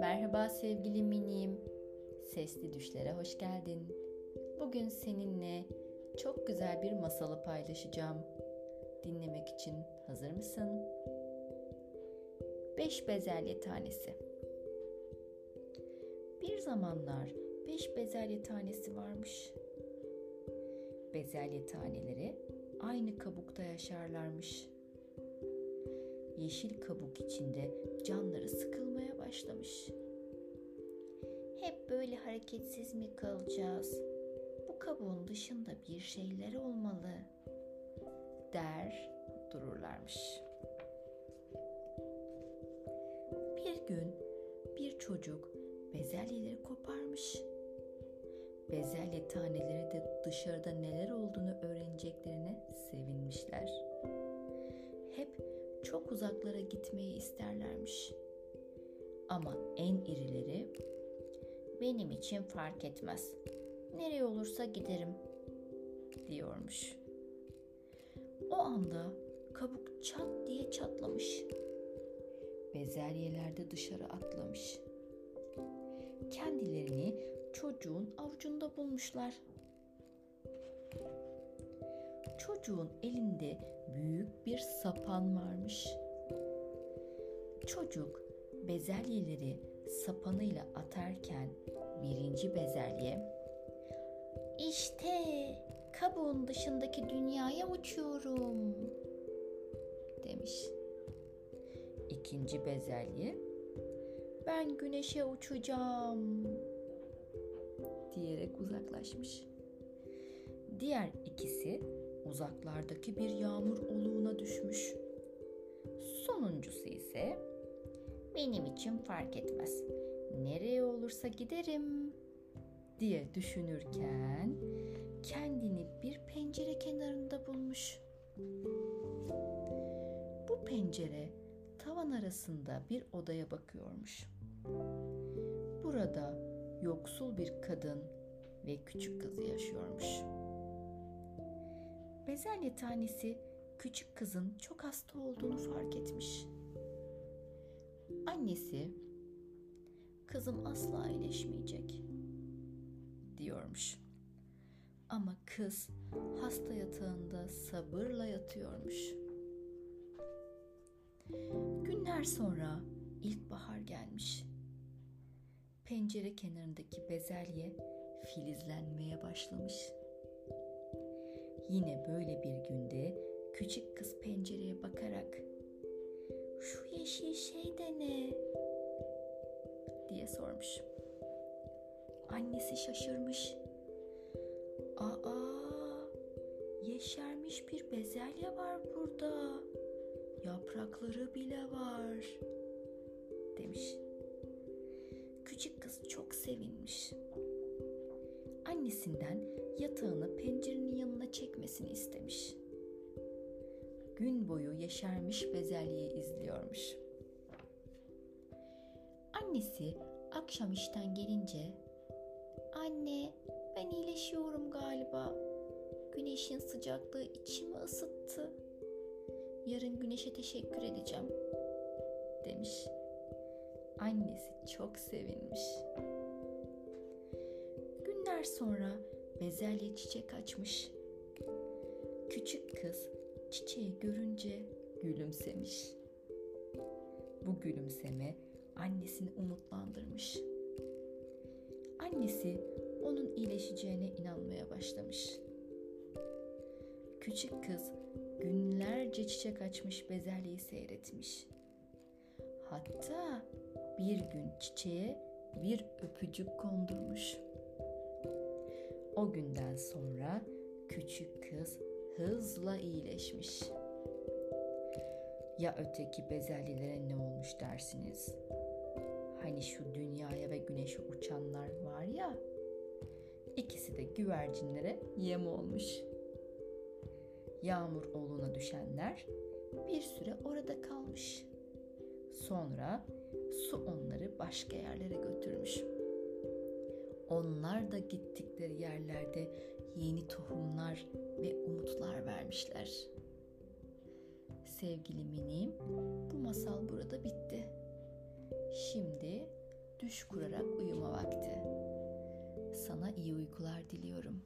Merhaba sevgili minim. Sesli düşlere hoş geldin. Bugün seninle çok güzel bir masalı paylaşacağım. Dinlemek için hazır mısın? Beş bezelye tanesi. Bir zamanlar beş bezelye tanesi varmış. Bezelye taneleri aynı kabukta yaşarlarmış. Yeşil kabuk içinde canları sıkılmaya başlamış. Hep böyle hareketsiz mi kalacağız? Bu kabuğun dışında bir şeyler olmalı der dururlarmış. Bir gün bir çocuk bezelyeleri koparmış. Bezelye taneleri de dışarıda neler olduğunu öğreneceklerine sevinmişler. Çok uzaklara gitmeyi isterlermiş. Ama en irileri benim için fark etmez. Nereye olursa giderim diyormuş. O anda kabuk çat diye çatlamış. Bezelyeler de dışarı atlamış. Kendilerini çocuğun avucunda bulmuşlar. Çocuğun elinde büyük bir sapan varmış. Çocuk bezelyeleri sapanıyla atarken birinci bezelye işte kabuğun dışındaki dünyaya uçuyorum demiş. İkinci bezelye ben güneşe uçacağım diyerek uzaklaşmış. Diğer ikisi uzaklardaki bir yağmur oluğuna düşmüş. Sonuncusu ise benim için fark etmez. Nereye olursa giderim diye düşünürken kendini bir pencere kenarında bulmuş. Bu pencere tavan arasında bir odaya bakıyormuş. Burada yoksul bir kadın ve küçük kızı yaşıyormuş. Bezelye tanesi küçük kızın çok hasta olduğunu fark etmiş. Annesi kızım asla iyileşmeyecek diyormuş. Ama kız hasta yatağında sabırla yatıyormuş. Günler sonra ilkbahar gelmiş. Pencere kenarındaki bezelye filizlenmeye başlamış. Yine böyle bir günde küçük kız pencereye bakarak "Şu yeşil şey de ne?" diye sormuş. Annesi şaşırmış. "Aa, yeşermiş bir bezelye var burada. Yaprakları bile var." demiş. Küçük kız çok sevinmiş. Annesinden yatağını pencerenin yanına çekmesini istemiş. Gün boyu yeşermiş bezelyeyi izliyormuş. Annesi akşam işten gelince "Anne, ben iyileşiyorum galiba. Güneşin sıcaklığı içimi ısıttı. Yarın güneşe teşekkür edeceğim." demiş. Annesi çok sevinmiş. Günler sonra bezelye çiçek açmış. Küçük kız çiçeği görünce gülümsemiş. Bu gülümseme annesini umutlandırmış. Annesi onun iyileşeceğine inanmaya başlamış. Küçük kız günlerce çiçek açmış bezelyeyi seyretmiş. Hatta bir gün çiçeğe bir öpücük kondurmuş. O günden sonra küçük kız hızla iyileşmiş. Ya öteki bezelyelere ne olmuş dersiniz? Hani şu dünyaya ve güneşe uçanlar var ya, ikisi de güvercinlere yem olmuş. Yağmur oğluna düşenler bir süre orada kalmış. Sonra su onları başka yerlere götürmüş. Onlar da gittikleri yerlerde yeni tohumlar ve umutlar vermişler. Sevgili minim, bu masal burada bitti. Şimdi düş kurarak uyuma vakti. Sana iyi uykular diliyorum.